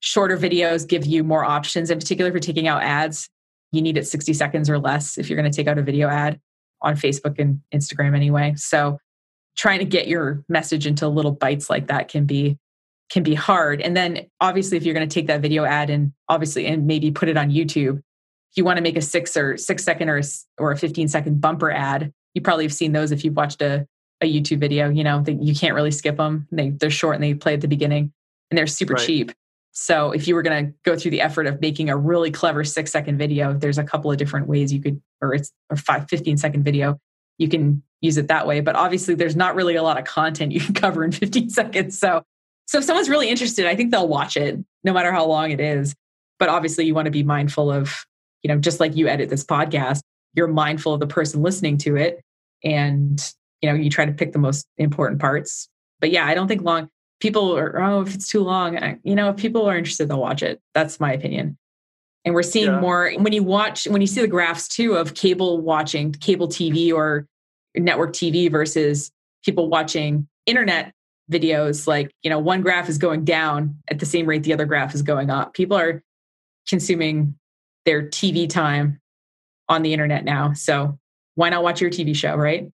[SPEAKER 1] shorter videos give you more options. In particular, you're taking out ads, you need it 60 seconds or less if you're going to take out a video ad on Facebook and Instagram anyway. So trying to get your message into little bites like that can be can be hard. And then obviously, if you're going to take that video ad and obviously, and maybe put it on YouTube, if you want to make a six or six second or, or a 15 second bumper ad, you probably have seen those if you've watched a, a YouTube video, you know, that you can't really skip them. They, they're short and they play at the beginning and they're super right. cheap. So if you were going to go through the effort of making a really clever six second video, there's a couple of different ways you could, or it's a five, 15 second video, you can use it that way. But obviously there's not really a lot of content you *laughs* can cover in 15 seconds. So, so if someone's really interested, I think they'll watch it no matter how long it is. But obviously you want to be mindful of, you know, just like you edit this podcast, you're mindful of the person listening to it. And, you know, you try to pick the most important parts. But yeah, I don't think long, people are, oh, if it's too long, you know, if people are interested, they'll watch it. That's my opinion. And we're seeing yeah. more when you watch, when you see the graphs too of cable watching, cable TV or network TV versus people watching internet videos, like, you know, one graph is going down at the same rate the other graph is going up. People are consuming their TV time on the internet now. So why not watch your TV show, right?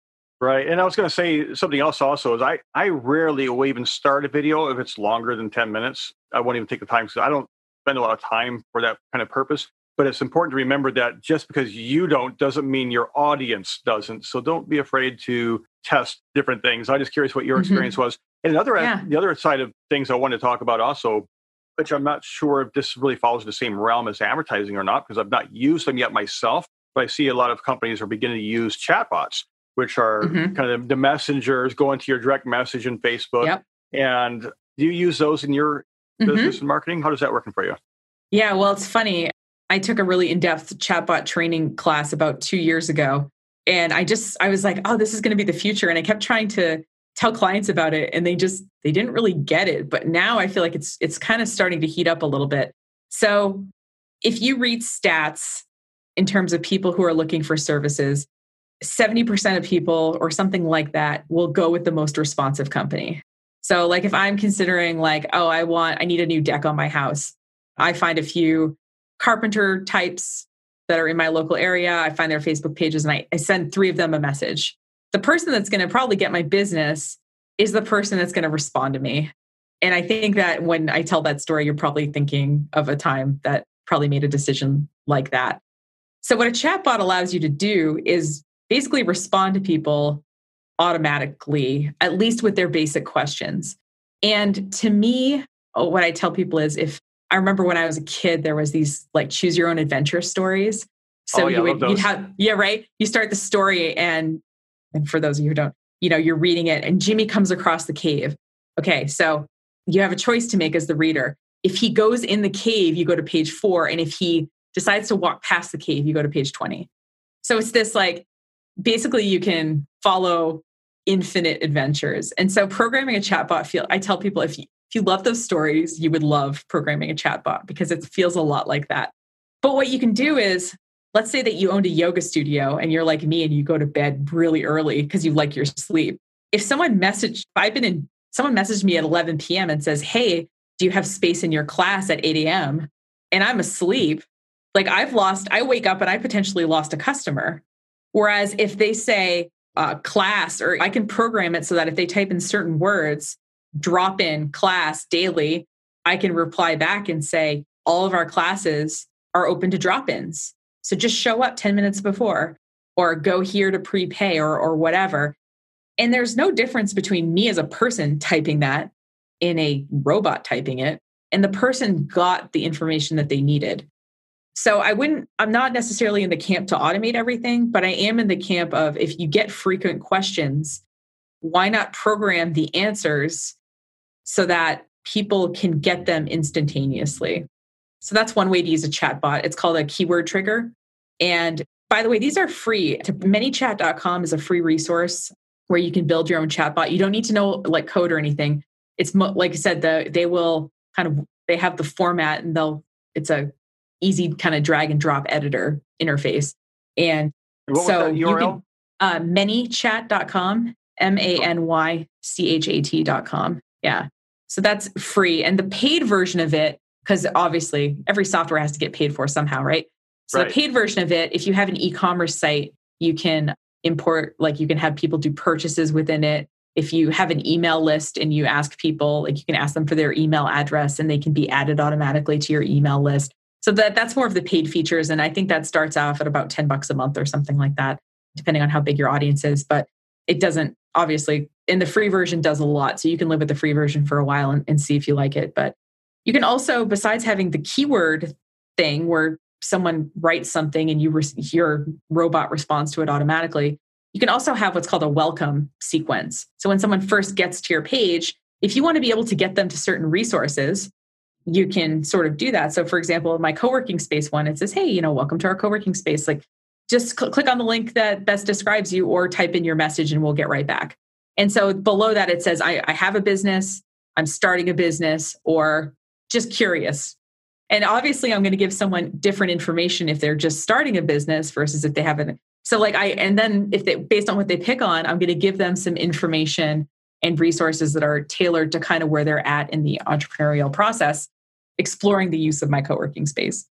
[SPEAKER 2] Right. And I was going to say something else also is I, I rarely will even start a video if it's longer than 10 minutes. I won't even take the time because I don't spend a lot of time for that kind of purpose. But it's important to remember that just because you don't doesn't mean your audience doesn't. So don't be afraid to test different things. I'm just curious what your mm-hmm. experience was. And another yeah. the other side of things I want to talk about also, which I'm not sure if this really follows the same realm as advertising or not, because I've not used them yet myself. But I see a lot of companies are beginning to use chatbots which are mm-hmm. kind of the messengers going to your direct message in Facebook. Yep. And do you use those in your mm-hmm. business and marketing? How does that working for you?
[SPEAKER 1] Yeah, well, it's funny. I took a really in-depth chatbot training class about two years ago. And I just, I was like, oh, this is going to be the future. And I kept trying to tell clients about it and they just, they didn't really get it. But now I feel like it's, it's kind of starting to heat up a little bit. So if you read stats in terms of people who are looking for services, 70% of people or something like that will go with the most responsive company. So like if I'm considering like, oh, I want I need a new deck on my house. I find a few carpenter types that are in my local area. I find their Facebook pages and I, I send three of them a message. The person that's going to probably get my business is the person that's going to respond to me. And I think that when I tell that story, you're probably thinking of a time that probably made a decision like that. So, what a chatbot allows you to do is basically respond to people automatically, at least with their basic questions. And to me, oh, what I tell people is if I remember when I was a kid, there was these like choose your own adventure stories. So oh, yeah, you would you'd have yeah, right. You start the story and and for those of you who don't, you know, you're reading it and Jimmy comes across the cave. Okay, so you have a choice to make as the reader. If he goes in the cave, you go to page four. And if he decides to walk past the cave, you go to page 20. So it's this like basically you can follow infinite adventures. And so programming a chatbot feel I tell people if you if you love those stories, you would love programming a chatbot because it feels a lot like that. But what you can do is let's say that you owned a yoga studio and you're like me and you go to bed really early because you like your sleep. If someone messaged, I've been in someone messaged me at 11 p.m. and says, Hey, do you have space in your class at 8 a.m.? And I'm asleep. Like I've lost, I wake up and I potentially lost a customer Whereas if they say uh, class, or I can program it so that if they type in certain words, drop in class daily, I can reply back and say, all of our classes are open to drop ins. So just show up 10 minutes before or go here to prepay or, or whatever. And there's no difference between me as a person typing that in a robot typing it and the person got the information that they needed. So I wouldn't, I'm not necessarily in the camp to automate everything, but I am in the camp of if you get frequent questions, why not program the answers so that people can get them instantaneously? So that's one way to use a chatbot. It's called a keyword trigger. And by the way, these are free. ManyChat.com is a free resource where you can build your own chatbot. You don't need to know like code or anything. It's mo- like I said, the, they will kind of they have the format and they'll it's a easy kind of drag and drop editor interface. And so you can uh, manychat.com, M A N Y C H A T.com. Yeah. So that's free. And the paid version of it, because obviously every software has to get paid for somehow, right? So right. the paid version of it, if you have an e commerce site, you can import, like you can have people do purchases within it. if you have an email list and you ask people, like you can ask them for their email address and they can be added automatically to your email list. So that that's more of the paid features. And I think that starts off at about 10 bucks a month or something like that, depending on how big your audience is. But it doesn't obviously in the free version does a lot. So you can live with the free version for a while and, and see if you like it. But you can also, besides having the keyword thing where someone writes something and you re- your robot responds to it automatically, you can also have what's called a welcome sequence. So when someone first gets to your page, if you want to be able to get them to certain resources, you can sort of do that. So, for example, my co working space one, it says, Hey, you know, welcome to our co working space. Like, just cl- click on the link that best describes you or type in your message and we'll get right back. And so below that, it says, I, I have a business, I'm starting a business, or just curious. And obviously, I'm going to give someone different information if they're just starting a business versus if they haven't. So, like, I, and then if they, based on what they pick on, I'm going to give them some information and resources that are tailored to kind of where they're at in the entrepreneurial process exploring the use of my co-working space.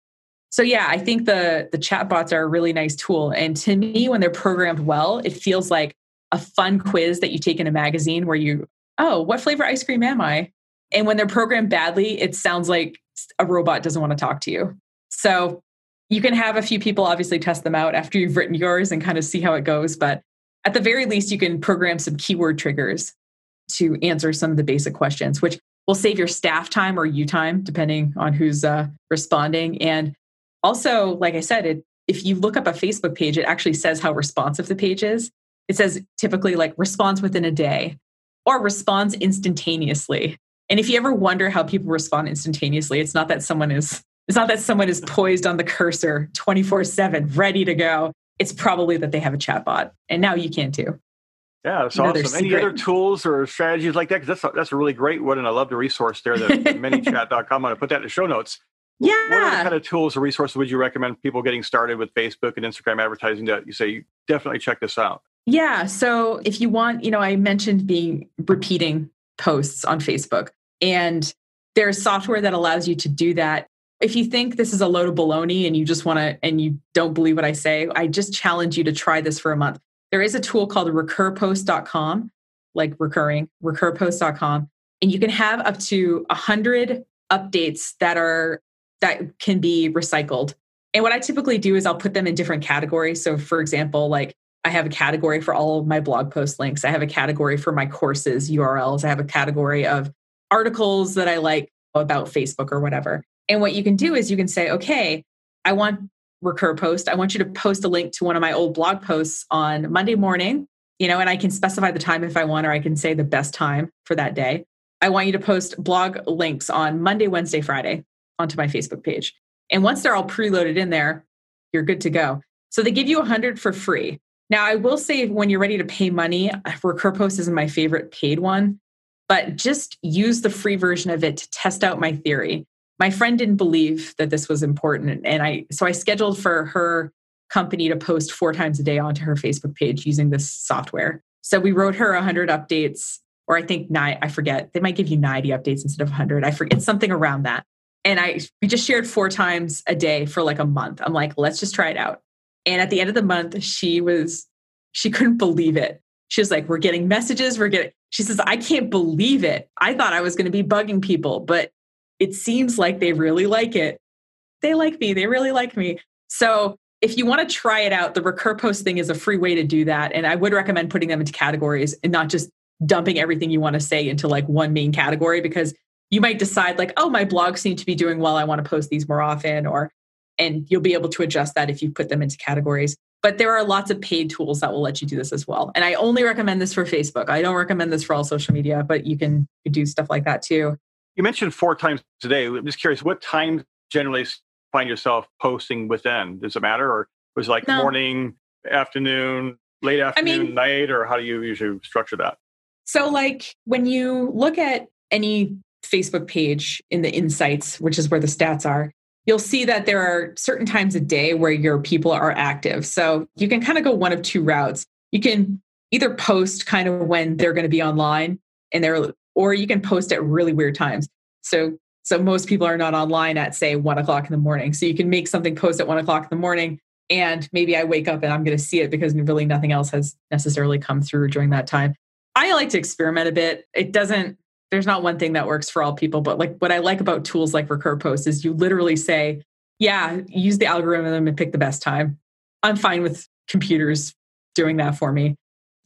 [SPEAKER 1] So yeah, I think the the chatbots are a really nice tool. And to me, when they're programmed well, it feels like a fun quiz that you take in a magazine where you, oh, what flavor ice cream am I? And when they're programmed badly, it sounds like a robot doesn't want to talk to you. So you can have a few people obviously test them out after you've written yours and kind of see how it goes. But at the very least, you can program some keyword triggers to answer some of the basic questions, which will save your staff time or you time, depending on who's uh, responding. And also, like I said, it, if you look up a Facebook page, it actually says how responsive the page is. It says typically like responds within a day or responds instantaneously. And if you ever wonder how people respond instantaneously, it's not that someone is it's not that someone is poised on the cursor 24/7 ready to go. It's probably that they have a chatbot. And now you can too.
[SPEAKER 2] Yeah, that's awesome. Any other tools or strategies like that? Because that's a, that's a really great one, and I love the resource there, the, *laughs* manychat.com. I'm going to put that in the show notes.
[SPEAKER 1] Yeah.
[SPEAKER 2] What other kind of tools or resources would you recommend people getting started with Facebook and Instagram advertising that you say definitely check this out?
[SPEAKER 1] Yeah. So if you want, you know, I mentioned being repeating posts on Facebook, and there's software that allows you to do that. If you think this is a load of baloney and you just want to, and you don't believe what I say, I just challenge you to try this for a month there is a tool called recurpost.com, like recurring, recurpost.com, and you can have up to 100 updates that are that can be recycled. And what I typically do is I'll put them in different categories. So for example, like I have a category for all of my blog post links. I have a category for my courses URLs. I have a category of articles that I like about Facebook or whatever. And what you can do is you can say, okay, I want recur post, I want you to post a link to one of my old blog posts on Monday morning, you know, and I can specify the time if I want, or I can say the best time for that day. I want you to post blog links on Monday, Wednesday, Friday onto my Facebook page. And once they're all preloaded in there, you're good to go. So they give you 100 for free. Now, I will say when you're ready to pay money, Recur Post isn't my favorite paid one, but just use the free version of it to test out my theory my friend didn't believe that this was important. And i so i scheduled for her company to post four times a day onto her facebook page using this software. So we wrote her 100 updates or i think nine i forget they might give you 90 updates instead of 100 i forget something around that. And i we just shared four times a day for like a month. I'm like let's just try it out. And at the end of the month she was she couldn't believe it. She was like we're getting messages we're getting she says i can't believe it. I thought i was going to be bugging people but it seems like they really like it. They like me. They really like me. So if you want to try it out, the recur post thing is a free way to do that. And I would recommend putting them into categories and not just dumping everything you want to say into like one main category because you might decide like, oh, my blog seems to be doing well. I want to post these more often or and you'll be able to adjust that if you put them into categories. But there are lots of paid tools that will let you do this as well. And I only recommend this for Facebook. I don't recommend this for all social media, but you can do stuff like that too.
[SPEAKER 2] You mentioned four times today. I'm just curious, what time generally find yourself posting within? Does it matter, or was it like no. morning, afternoon, late afternoon, I mean, night, or how do you usually structure that?
[SPEAKER 1] So, like when you look at any Facebook page in the insights, which is where the stats are, you'll see that there are certain times a day where your people are active. So you can kind of go one of two routes. You can either post kind of when they're going to be online and they're or you can post at really weird times. So so most people are not online at say one o'clock in the morning. So you can make something post at one o'clock in the morning, and maybe I wake up and I'm going to see it because really nothing else has necessarily come through during that time. I like to experiment a bit. It doesn't, there's not one thing that works for all people, but like what I like about tools like Recur Post is you literally say, yeah, use the algorithm and pick the best time. I'm fine with computers doing that for me.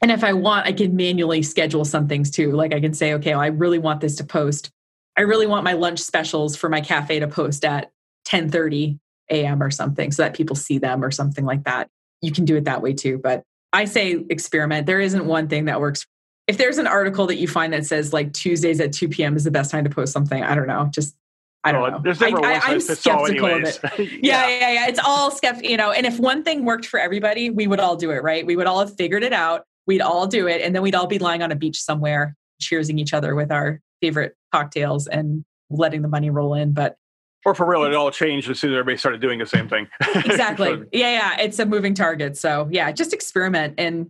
[SPEAKER 1] And if I want, I can manually schedule some things too. Like I can say, okay, well, I really want this to post. I really want my lunch specials for my cafe to post at 10:30 a.m. or something so that people see them or something like that. You can do it that way too, but I say experiment. There isn't one thing that works. If there's an article that you find that says like Tuesdays at 2 p.m. is the best time to post something, I don't know. Just I don't know.
[SPEAKER 2] There's never I, I, am skeptical of
[SPEAKER 1] it. *laughs* yeah. yeah, yeah, yeah. It's all skeptical, you know. And if one thing worked for everybody, we would all do it, right? We would all have figured it out. We'd all do it, and then we'd all be lying on a beach somewhere, cheersing each other with our favorite cocktails and letting the money roll in. But
[SPEAKER 2] or for real, it all changed as soon as everybody started doing the same thing. *laughs*
[SPEAKER 1] exactly. yeah, yeah. It's a moving target. So yeah, just experiment and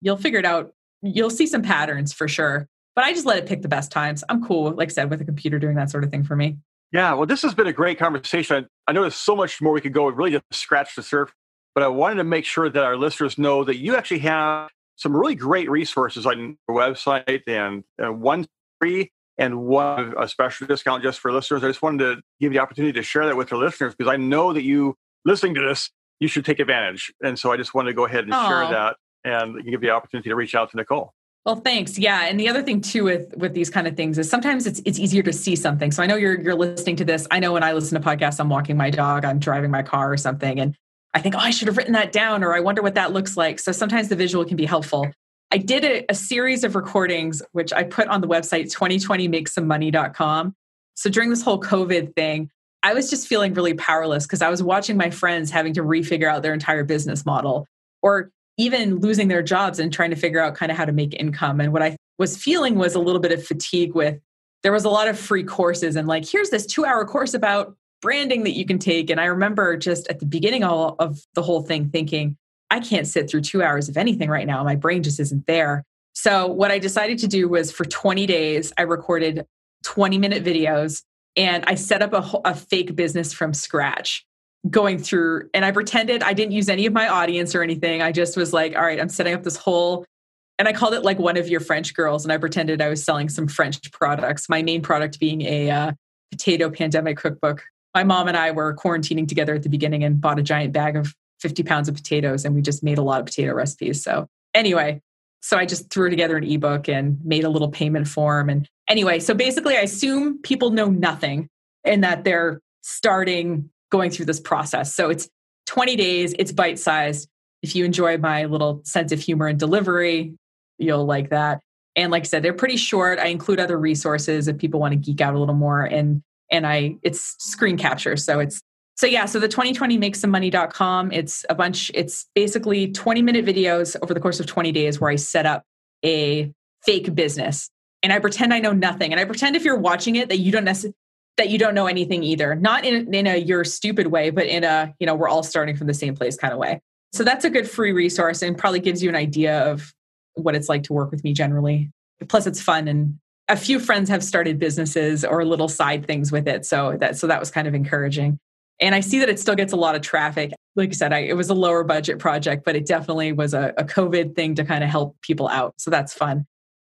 [SPEAKER 1] you'll figure it out. You'll see some patterns for sure. But I just let it pick the best times. I'm cool, like I said, with a computer doing that sort of thing for me.
[SPEAKER 2] Yeah, well, this has been a great conversation. I know there's so much more we could go. really just scratch the surface, but I wanted to make sure that our listeners know that you actually have some really great resources on your website and, and one free and one a special discount just for listeners. I just wanted to give you the opportunity to share that with our listeners because I know that you listening to this, you should take advantage. And so I just wanted to go ahead and Aww. share that and give you the opportunity to reach out to Nicole.
[SPEAKER 1] Well, thanks. Yeah, and the other thing too with with these kind of things is sometimes it's it's easier to see something. So I know you're you're listening to this. I know when I listen to podcasts, I'm walking my dog, I'm driving my car or something, and I think, oh, I should have written that down, or I wonder what that looks like. So sometimes the visual can be helpful. I did a, a series of recordings, which I put on the website 2020makesomemoney.com. So during this whole COVID thing, I was just feeling really powerless because I was watching my friends having to refigure out their entire business model or even losing their jobs and trying to figure out kind of how to make income. And what I was feeling was a little bit of fatigue with there was a lot of free courses and like, here's this two hour course about branding that you can take. And I remember just at the beginning all of the whole thing thinking, I can't sit through two hours of anything right now. My brain just isn't there. So, what I decided to do was for 20 days, I recorded 20 minute videos and I set up a, a fake business from scratch going through and I pretended I didn't use any of my audience or anything. I just was like, all right, I'm setting up this whole and I called it like one of your French girls and I pretended I was selling some French products. My main product being a uh, potato pandemic cookbook. My mom and I were quarantining together at the beginning and bought a giant bag of 50 pounds of potatoes and we just made a lot of potato recipes. So anyway, so I just threw together an ebook and made a little payment form. And anyway, so basically I assume people know nothing and that they're starting going through this process. So it's 20 days, it's bite sized. If you enjoy my little sense of humor and delivery, you'll like that. And like I said, they're pretty short. I include other resources if people want to geek out a little more. And and I it's screen capture. So it's so yeah, so the 2020 make some money.com, it's a bunch, it's basically 20 minute videos over the course of 20 days where I set up a fake business and I pretend I know nothing. And I pretend if you're watching it that you don't necessarily that you don't know anything either. Not in, in a you're stupid way, but in a, you know, we're all starting from the same place kind of way. So that's a good free resource and probably gives you an idea of what it's like to work with me generally. Plus it's fun and a few friends have started businesses or little side things with it. So that so that was kind of encouraging. And I see that it still gets a lot of traffic. Like I said, I, it was a lower budget project, but it definitely was a, a COVID thing to kind of help people out. So that's fun.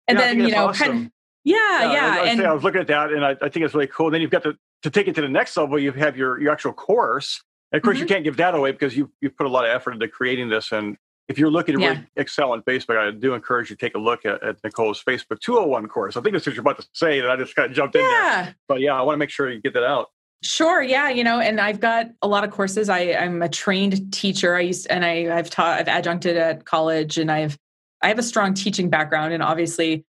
[SPEAKER 1] And yeah, then, you know, awesome. kind of, yeah, yeah. yeah.
[SPEAKER 2] I, and, I was looking at that and I, I, think it's really cool. And then you've got to, to take it to the next level, you have your, your actual course. And of course, mm-hmm. you can't give that away because you, you've put a lot of effort into creating this. And if you're looking to yeah. really excel on Facebook, I do encourage you to take a look at, at, Nicole's Facebook 201 course. I think that's what you're about to say, that I just kind of jumped yeah. in there. But yeah, I want to make sure you get that out.
[SPEAKER 1] Sure. Yeah. You know, and I've got a lot of courses. I, I'm a trained teacher. I used and I, I've taught. I've adjuncted at college, and I've I have a strong teaching background. And obviously,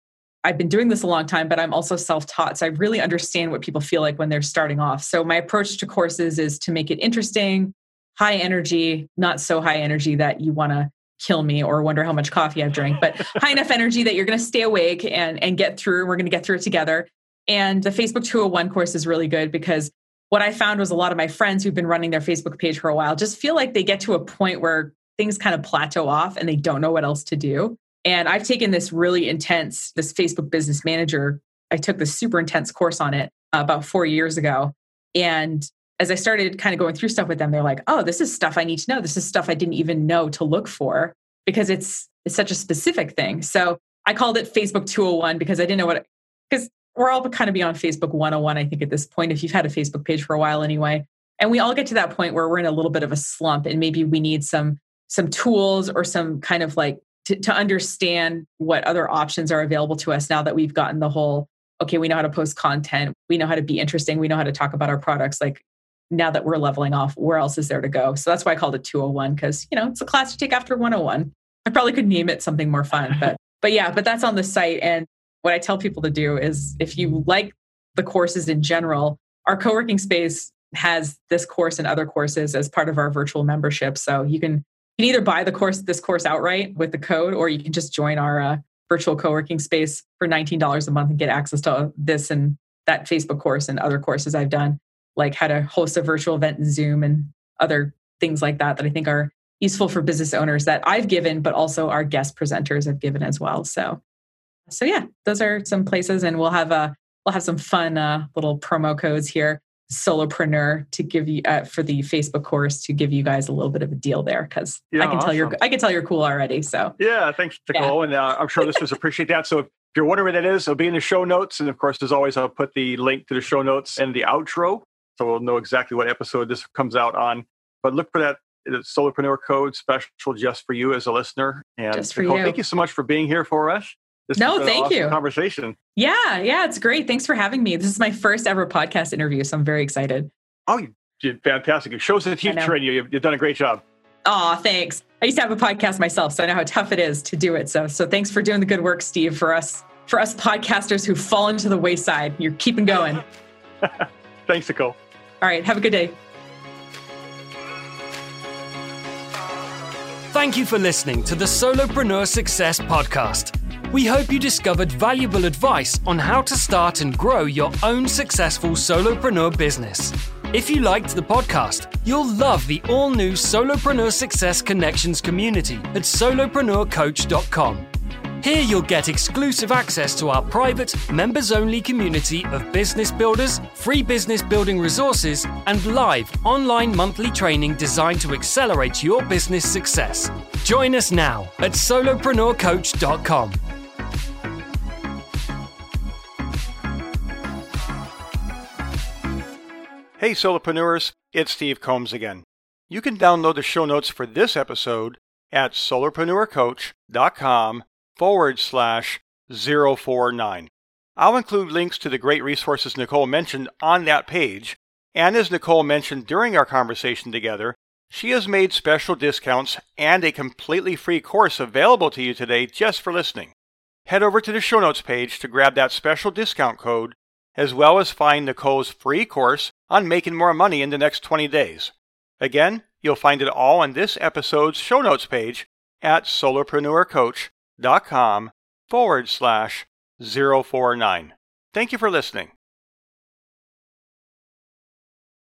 [SPEAKER 1] I've been doing this a long time, but I'm also self-taught, so I really understand what people feel like when they're starting off. So my approach to courses is to make it interesting, high energy, not so high energy that you want to kill me or wonder how much coffee I've drank, but *laughs* high enough energy that you're going to stay awake and and get through. We're going to get through it together. And the Facebook 201 course is really good because what I found was a lot of my friends who've been running their Facebook page for a while just feel like they get to a point where things kind of plateau off and they don't know what else to do. And I've taken this really intense, this Facebook business manager. I took this super intense course on it uh, about four years ago. And as I started kind of going through stuff with them, they're like, oh, this is stuff I need to know. This is stuff I didn't even know to look for because it's, it's such a specific thing. So I called it Facebook 201 because I didn't know what, because we're all kind of beyond Facebook 101, I think, at this point, if you've had a Facebook page for a while anyway. And we all get to that point where we're in a little bit of a slump and maybe we need some some tools or some kind of like to, to understand what other options are available to us now that we've gotten the whole okay we know how to post content we know how to be interesting we know how to talk about our products like now that we're leveling off where else is there to go? So that's why i called it 201 because you know it's a class you take after 101 i probably could name it something more fun but *laughs* but yeah but that's on the site. And what i tell people to do is if you like the courses in general our co-working space has this course and other courses as part of our virtual membership. So you can you can either buy the course this course outright with the code or you can just join our uh, virtual co-working space for $19 a month and get access to this and that facebook course and other courses i've done like how to host a virtual event in zoom and other things like that that i think are useful for business owners that i've given but also our guest presenters have given as well so so yeah those are some places and we'll have a we'll have some fun uh, little promo codes here solopreneur to give you uh, for the Facebook course to give you guys a little bit of a deal there because yeah, I can awesome. tell you're I can tell you're cool already. So
[SPEAKER 2] yeah, thanks Nicole, yeah. and uh, I'm sure this listeners appreciate that. So if you're wondering what that is, it'll be in the show notes, and of course, as always, I'll put the link to the show notes and the outro, so we'll know exactly what episode this comes out on. But look for that solopreneur code special just for you as a listener. And Nicole, you. thank you so much for being here for us.
[SPEAKER 1] This no, thank
[SPEAKER 2] awesome
[SPEAKER 1] you.
[SPEAKER 2] Conversation.
[SPEAKER 1] Yeah, yeah, it's great. Thanks for having me. This is my first ever podcast interview, so I'm very excited.
[SPEAKER 2] Oh, you did fantastic. It shows the teacher in you. You've, you've done a great job.
[SPEAKER 1] Oh, thanks. I used to have a podcast myself, so I know how tough it is to do it. So, so thanks for doing the good work, Steve. For us, for us podcasters who fall into the wayside, you're keeping going. *laughs*
[SPEAKER 2] thanks, Nicole.
[SPEAKER 1] All right. Have a good day.
[SPEAKER 3] Thank you for listening to the Solopreneur Success Podcast. We hope you discovered valuable advice on how to start and grow your own successful solopreneur business. If you liked the podcast, you'll love the all new Solopreneur Success Connections community at solopreneurcoach.com. Here you'll get exclusive access to our private, members only community of business builders, free business building resources, and live online monthly training designed to accelerate your business success. Join us now at solopreneurcoach.com.
[SPEAKER 2] Hey, solopreneurs, it's Steve Combs again. You can download the show notes for this episode at solopreneurcoach.com forward slash 049. I'll include links to the great resources Nicole mentioned on that page, and as Nicole mentioned during our conversation together, she has made special discounts and a completely free course available to you today just for listening. Head over to the show notes page to grab that special discount code as well as find Nicole's free course on making more money in the next 20 days. Again, you'll find it all on this episode's show notes page at solopreneurcoach.com forward slash 049. Thank you for listening.